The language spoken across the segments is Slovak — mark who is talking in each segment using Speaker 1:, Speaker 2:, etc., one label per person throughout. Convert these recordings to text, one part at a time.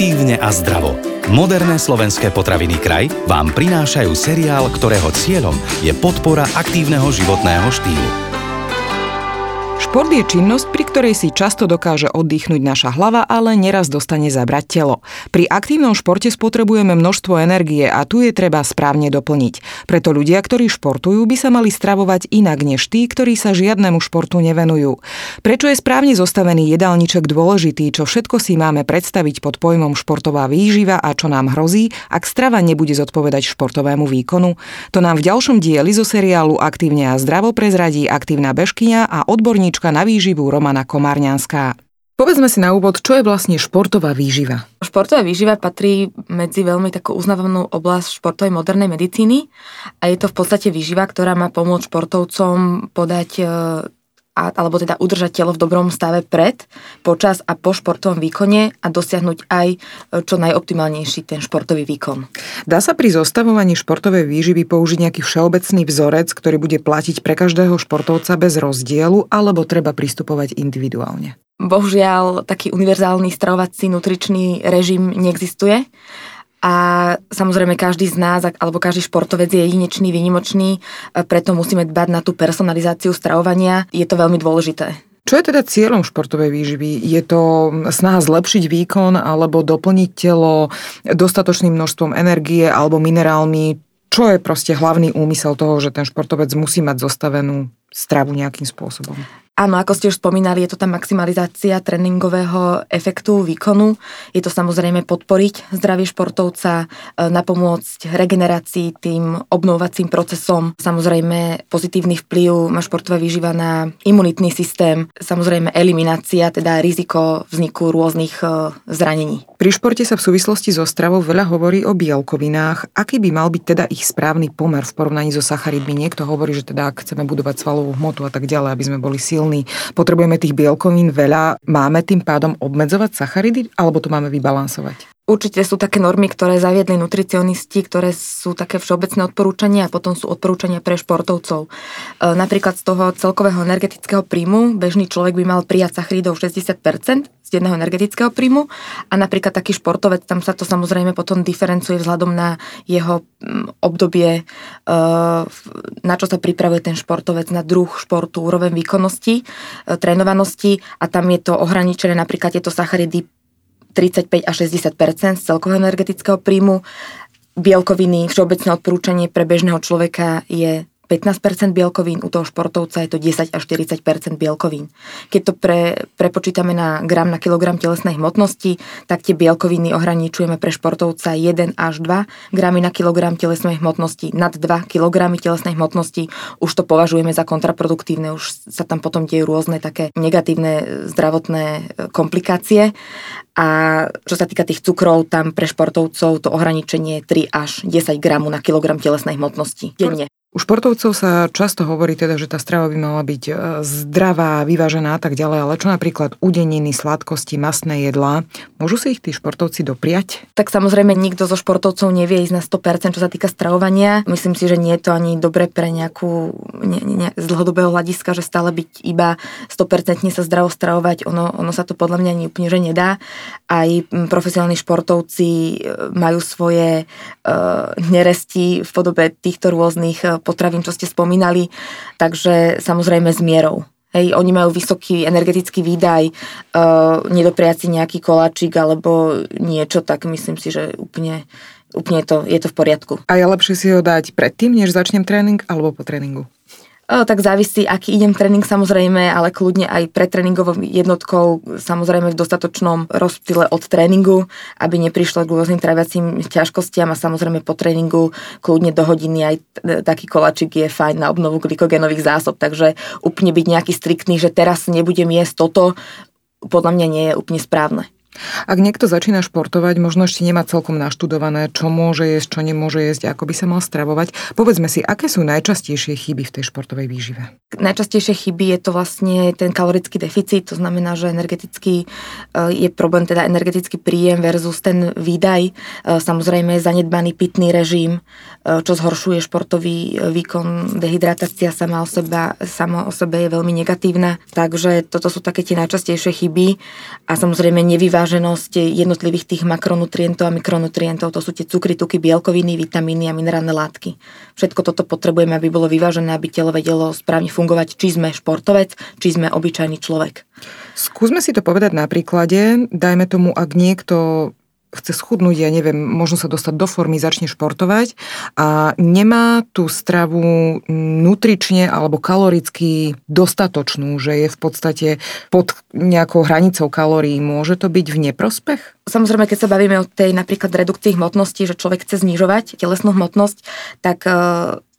Speaker 1: Aktívne a zdravo. Moderné slovenské potraviny kraj vám prinášajú seriál, ktorého cieľom je podpora aktívneho životného štýlu.
Speaker 2: Šport je činnosť, pri ktorej si často dokáže oddychnúť naša hlava, ale neraz dostane zabrať telo. Pri aktívnom športe spotrebujeme množstvo energie a tu je treba správne doplniť. Preto ľudia, ktorí športujú, by sa mali stravovať inak než tí, ktorí sa žiadnemu športu nevenujú. Prečo je správne zostavený jedálniček dôležitý, čo všetko si máme predstaviť pod pojmom športová výživa a čo nám hrozí, ak strava nebude zodpovedať športovému výkonu? To nám v ďalšom dieli zo seriálu Aktívne a zdravo prezradí aktívna bežkyňa a odborníčka odborníčka na výživu Romana Komárňanská. Povedzme si na úvod, čo je vlastne športová výživa?
Speaker 3: Športová výživa patrí medzi veľmi takú uznávanú oblasť športovej modernej medicíny a je to v podstate výživa, ktorá má pomôcť športovcom podať e, a, alebo teda udržať telo v dobrom stave pred, počas a po športovom výkone a dosiahnuť aj e, čo najoptimálnejší ten športový výkon.
Speaker 2: Dá sa pri zostavovaní športovej výživy použiť nejaký všeobecný vzorec, ktorý bude platiť pre každého športovca bez rozdielu, alebo treba pristupovať individuálne?
Speaker 3: Bohužiaľ, taký univerzálny stravovací nutričný režim neexistuje a samozrejme každý z nás, alebo každý športovec je jedinečný, výnimočný, preto musíme dbať na tú personalizáciu stravovania. Je to veľmi dôležité.
Speaker 2: Čo je teda cieľom športovej výživy? Je to snaha zlepšiť výkon alebo doplniť telo dostatočným množstvom energie alebo minerálmi? Čo je proste hlavný úmysel toho, že ten športovec musí mať zostavenú stravu nejakým spôsobom?
Speaker 3: Áno, ako ste už spomínali, je to tá maximalizácia tréningového efektu, výkonu. Je to samozrejme podporiť zdravie športovca, e, napomôcť regenerácii tým obnovovacím procesom. Samozrejme pozitívny vplyv má športová výživa na imunitný systém. Samozrejme eliminácia, teda riziko vzniku rôznych e, zranení.
Speaker 2: Pri športe sa v súvislosti so stravou veľa hovorí o bielkovinách. Aký by mal byť teda ich správny pomer v porovnaní so sacharidmi? Niekto hovorí, že teda ak chceme budovať svalovú hmotu a tak ďalej, aby sme boli silní, potrebujeme tých bielkovín veľa, máme tým pádom obmedzovať sacharidy, alebo to máme vybalansovať?
Speaker 3: Určite sú také normy, ktoré zaviedli nutricionisti, ktoré sú také všeobecné odporúčania a potom sú odporúčania pre športovcov. E, napríklad z toho celkového energetického príjmu bežný človek by mal prijať sacharidov 60% z jedného energetického príjmu a napríklad taký športovec, tam sa to samozrejme potom diferencuje vzhľadom na jeho obdobie, e, na čo sa pripravuje ten športovec, na druh športu, úroveň výkonnosti, e, trénovanosti a tam je to ohraničené, napríklad je to sacharidy 35 až 60 z celkového energetického príjmu. Bielkoviny, všeobecné odporúčanie pre bežného človeka je 15% bielkovín, u toho športovca je to 10 až 40% bielkovín. Keď to pre, prepočítame na gram na kilogram telesnej hmotnosti, tak tie bielkoviny ohraničujeme pre športovca 1 až 2 gramy na kilogram telesnej hmotnosti. Nad 2 kg telesnej hmotnosti už to považujeme za kontraproduktívne, už sa tam potom dejú rôzne také negatívne zdravotné e, komplikácie. A čo sa týka tých cukrov, tam pre športovcov to ohraničenie je 3 až 10 gramu na kilogram telesnej hmotnosti denne.
Speaker 2: Športovcov sa často hovorí teda, že tá strava by mala byť e, zdravá, vyvážená a tak ďalej, ale čo napríklad udeniny, sladkosti, masné jedlá, môžu si ich tí športovci dopriať?
Speaker 3: Tak samozrejme nikto zo športovcov nevie ísť na 100%, čo sa týka stravovania. Myslím si, že nie je to ani dobre pre nejakú ne, ne, z dlhodobého hľadiska, že stále byť iba 100% sa zdravo stravovať, ono, ono sa to podľa mňa ani úplne že nedá. Aj profesionálni športovci e, majú svoje uh, neresti v podobe týchto rôznych potravín, čo ste spomínali, takže samozrejme s mierou. Hej, oni majú vysoký energetický výdaj, uh, nedopriať si nejaký koláčik alebo niečo, tak myslím si, že úplne, úplne to, je to v poriadku.
Speaker 2: A je lepšie si ho dať predtým, než začnem tréning alebo po tréningu?
Speaker 3: Tak závisí, aký idem tréning samozrejme, ale kľudne aj pre tréningovou jednotkou, samozrejme v dostatočnom rozptyle od tréningu, aby neprišlo k rôznym traviacím ťažkostiam a samozrejme po tréningu kľudne do hodiny aj taký kolačik je fajn na obnovu glykogenových zásob, takže úplne byť nejaký striktný, že teraz nebudem jesť toto, podľa mňa nie je úplne správne.
Speaker 2: Ak niekto začína športovať, možno ešte nemá celkom naštudované, čo môže jesť, čo nemôže jesť, ako by sa mal stravovať. Povedzme si, aké sú najčastejšie chyby v tej športovej výžive?
Speaker 3: Najčastejšie chyby je to vlastne ten kalorický deficit, to znamená, že energetický eh, je problém, teda energetický príjem versus ten výdaj. Eh, samozrejme zanedbaný pitný režim, eh, čo zhoršuje športový výkon, dehydratácia sama o, sebe, sama o sebe je veľmi negatívna. Takže toto sú také tie najčastejšie chyby a samozrejme nevyvážené vyváženosť jednotlivých tých makronutrientov a mikronutrientov. To sú tie cukry, tuky, bielkoviny, vitamíny a minerálne látky. Všetko toto potrebujeme, aby bolo vyvážené, aby telo vedelo správne fungovať, či sme športovec, či sme obyčajný človek.
Speaker 2: Skúsme si to povedať na príklade. Dajme tomu, ak niekto chce schudnúť, ja neviem, možno sa dostať do formy, začne športovať a nemá tú stravu nutrične alebo kaloricky dostatočnú, že je v podstate pod nejakou hranicou kalórií, môže to byť v neprospech?
Speaker 3: Samozrejme, keď sa bavíme o tej napríklad redukcii hmotnosti, že človek chce znižovať telesnú hmotnosť, tak e,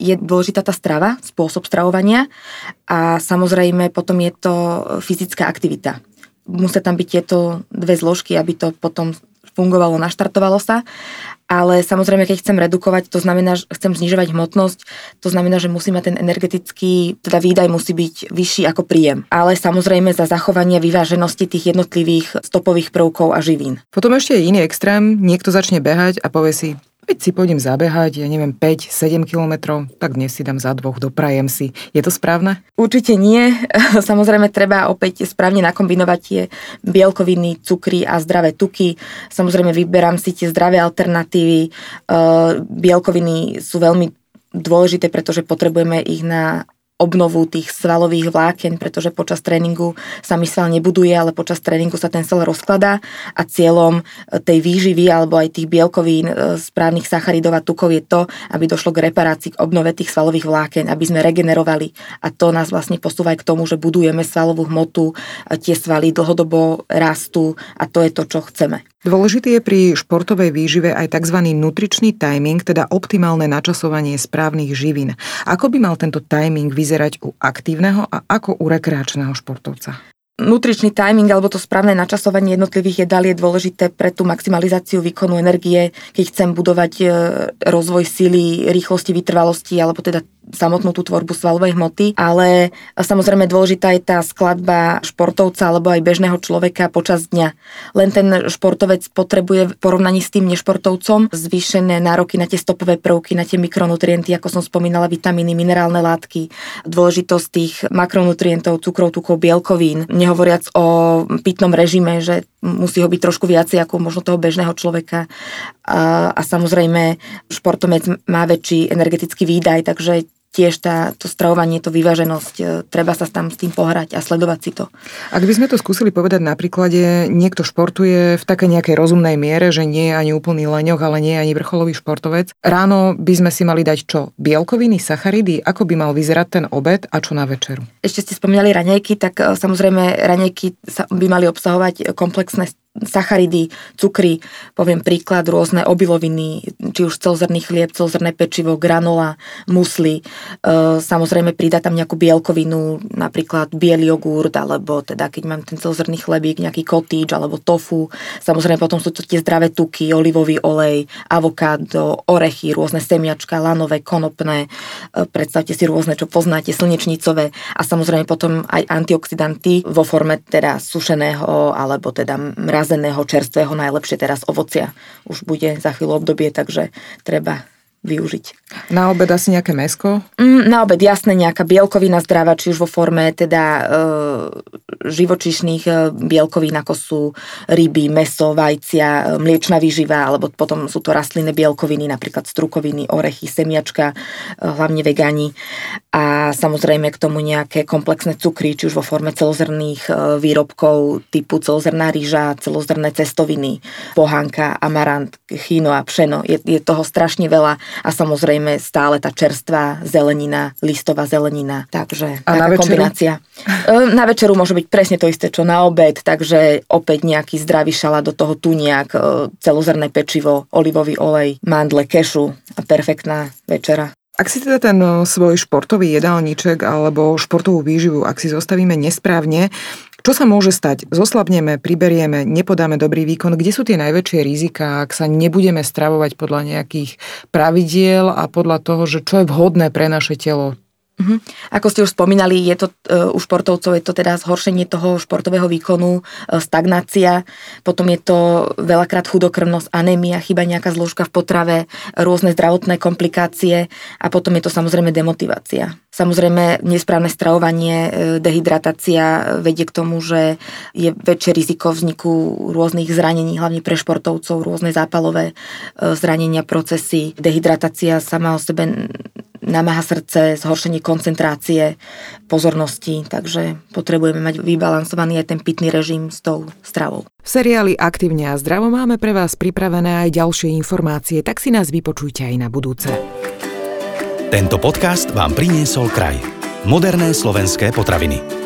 Speaker 3: je dôležitá tá strava, spôsob stravovania a samozrejme potom je to fyzická aktivita musia tam byť tieto dve zložky, aby to potom fungovalo, naštartovalo sa. Ale samozrejme, keď chcem redukovať, to znamená, že chcem znižovať hmotnosť, to znamená, že musí mať ten energetický, teda výdaj musí byť vyšší ako príjem. Ale samozrejme za zachovanie vyváženosti tých jednotlivých stopových prvkov a živín.
Speaker 2: Potom ešte je iný extrém, niekto začne behať a povie si, Veď si pôjdem zabehať, ja neviem, 5-7 kilometrov, tak dnes si dám za dvoch, doprajem si. Je to správne?
Speaker 3: Určite nie. Samozrejme treba opäť správne nakombinovať tie bielkoviny, cukry a zdravé tuky. Samozrejme vyberám si tie zdravé alternatívy. Bielkoviny sú veľmi dôležité, pretože potrebujeme ich na obnovu tých svalových vláken, pretože počas tréningu sa mi sval nebuduje, ale počas tréningu sa ten sval rozkladá a cieľom e, tej výživy alebo aj tých bielkovín, e, správnych sacharidov a tukov je to, aby došlo k reparácii, k obnove tých svalových vláken, aby sme regenerovali a to nás vlastne posúva aj k tomu, že budujeme svalovú hmotu, tie svaly dlhodobo rastú a to je to, čo chceme.
Speaker 2: Dôležitý je pri športovej výžive aj tzv. nutričný timing, teda optimálne načasovanie správnych živín. Ako by mal tento timing vyzerať u aktívneho a ako u rekreačného športovca?
Speaker 3: nutričný timing alebo to správne načasovanie jednotlivých jedál je dôležité pre tú maximalizáciu výkonu energie, keď chcem budovať e, rozvoj síly, rýchlosti, vytrvalosti alebo teda samotnú tú tvorbu svalovej hmoty, ale samozrejme dôležitá je tá skladba športovca alebo aj bežného človeka počas dňa. Len ten športovec potrebuje v porovnaní s tým nešportovcom zvýšené nároky na tie stopové prvky, na tie mikronutrienty, ako som spomínala, vitamíny, minerálne látky, dôležitosť tých makronutrientov, cukrov, tukov, bielkovín, nehovoriac o pitnom režime, že musí ho byť trošku viacej ako možno toho bežného človeka. A, a samozrejme športovec má väčší energetický výdaj, takže tiež tá, to stravovanie, to vyváženosť, e, treba sa tam s tým pohrať a sledovať si to.
Speaker 2: Ak by sme to skúsili povedať na príklade, niekto športuje v takej nejakej rozumnej miere, že nie je ani úplný leňoch, ale nie je ani vrcholový športovec. Ráno by sme si mali dať čo? Bielkoviny, sacharidy? Ako by mal vyzerať ten obed a čo na večeru?
Speaker 3: Ešte ste spomínali raňajky, tak e, samozrejme raňajky by mali obsahovať komplexné sacharidy, cukry, poviem príklad, rôzne obiloviny, či už celozrný chlieb, celozrné pečivo, granola, musly. E, samozrejme pridá tam nejakú bielkovinu, napríklad biely jogurt, alebo teda keď mám ten celozrný chlebík, nejaký kotíč alebo tofu. Samozrejme potom sú to tie zdravé tuky, olivový olej, avokádo, orechy, rôzne semiačka, lanové, konopné. E, predstavte si rôzne, čo poznáte, slnečnicové a samozrejme potom aj antioxidanty vo forme teda sušeného alebo teda mra mrazeného, čerstvého, najlepšie teraz ovocia. Už bude za chvíľu obdobie, takže treba využiť.
Speaker 2: Na obed asi nejaké mesko?
Speaker 3: Mm, na obed jasné nejaká bielkovina zdravá, či už vo forme teda e, živočíšnych e, bielkovín, ako sú ryby, meso, vajcia, e, mliečna výživa, alebo potom sú to rastlinné bielkoviny, napríklad strukoviny, orechy, semiačka, e, hlavne vegani. A samozrejme k tomu nejaké komplexné cukry, či už vo forme celozrných e, výrobkov typu celozrná rýža, celozrné cestoviny, pohánka, amarant, chino a pšeno. Je, je toho strašne veľa a samozrejme stále tá čerstvá zelenina, listová zelenina. Takže
Speaker 2: a taká na
Speaker 3: kombinácia. E, na večeru môže byť presne to isté, čo na obed, takže opäť nejaký zdravý šalát do toho tuniak, e, celozrné pečivo, olivový olej, mandle, kešu a perfektná večera.
Speaker 2: Ak si teda ten e, svoj športový jedálniček alebo športovú výživu, ak si zostavíme nesprávne, čo sa môže stať? Zoslabneme, priberieme, nepodáme dobrý výkon. Kde sú tie najväčšie rizika, ak sa nebudeme stravovať podľa nejakých pravidiel a podľa toho, že čo je vhodné pre naše telo?
Speaker 3: Uh-huh. Ako ste už spomínali, je to uh, u športovcov je to teda zhoršenie toho športového výkonu, uh, stagnácia, potom je to veľakrát chudokrvnosť, anémia, chyba nejaká zložka v potrave, rôzne zdravotné komplikácie a potom je to samozrejme demotivácia. Samozrejme, nesprávne stravovanie, uh, dehydratácia vedie k tomu, že je väčšie riziko vzniku rôznych zranení, hlavne pre športovcov, rôzne zápalové zranenia, procesy. Dehydratácia sama o sebe namáha srdce, zhoršenie koncentrácie, pozornosti, takže potrebujeme mať vybalansovaný aj ten pitný režim s tou stravou.
Speaker 2: V seriáli Aktívne a zdravo máme pre vás pripravené aj ďalšie informácie, tak si nás vypočujte aj na budúce.
Speaker 1: Tento podcast vám priniesol kraj. Moderné slovenské potraviny.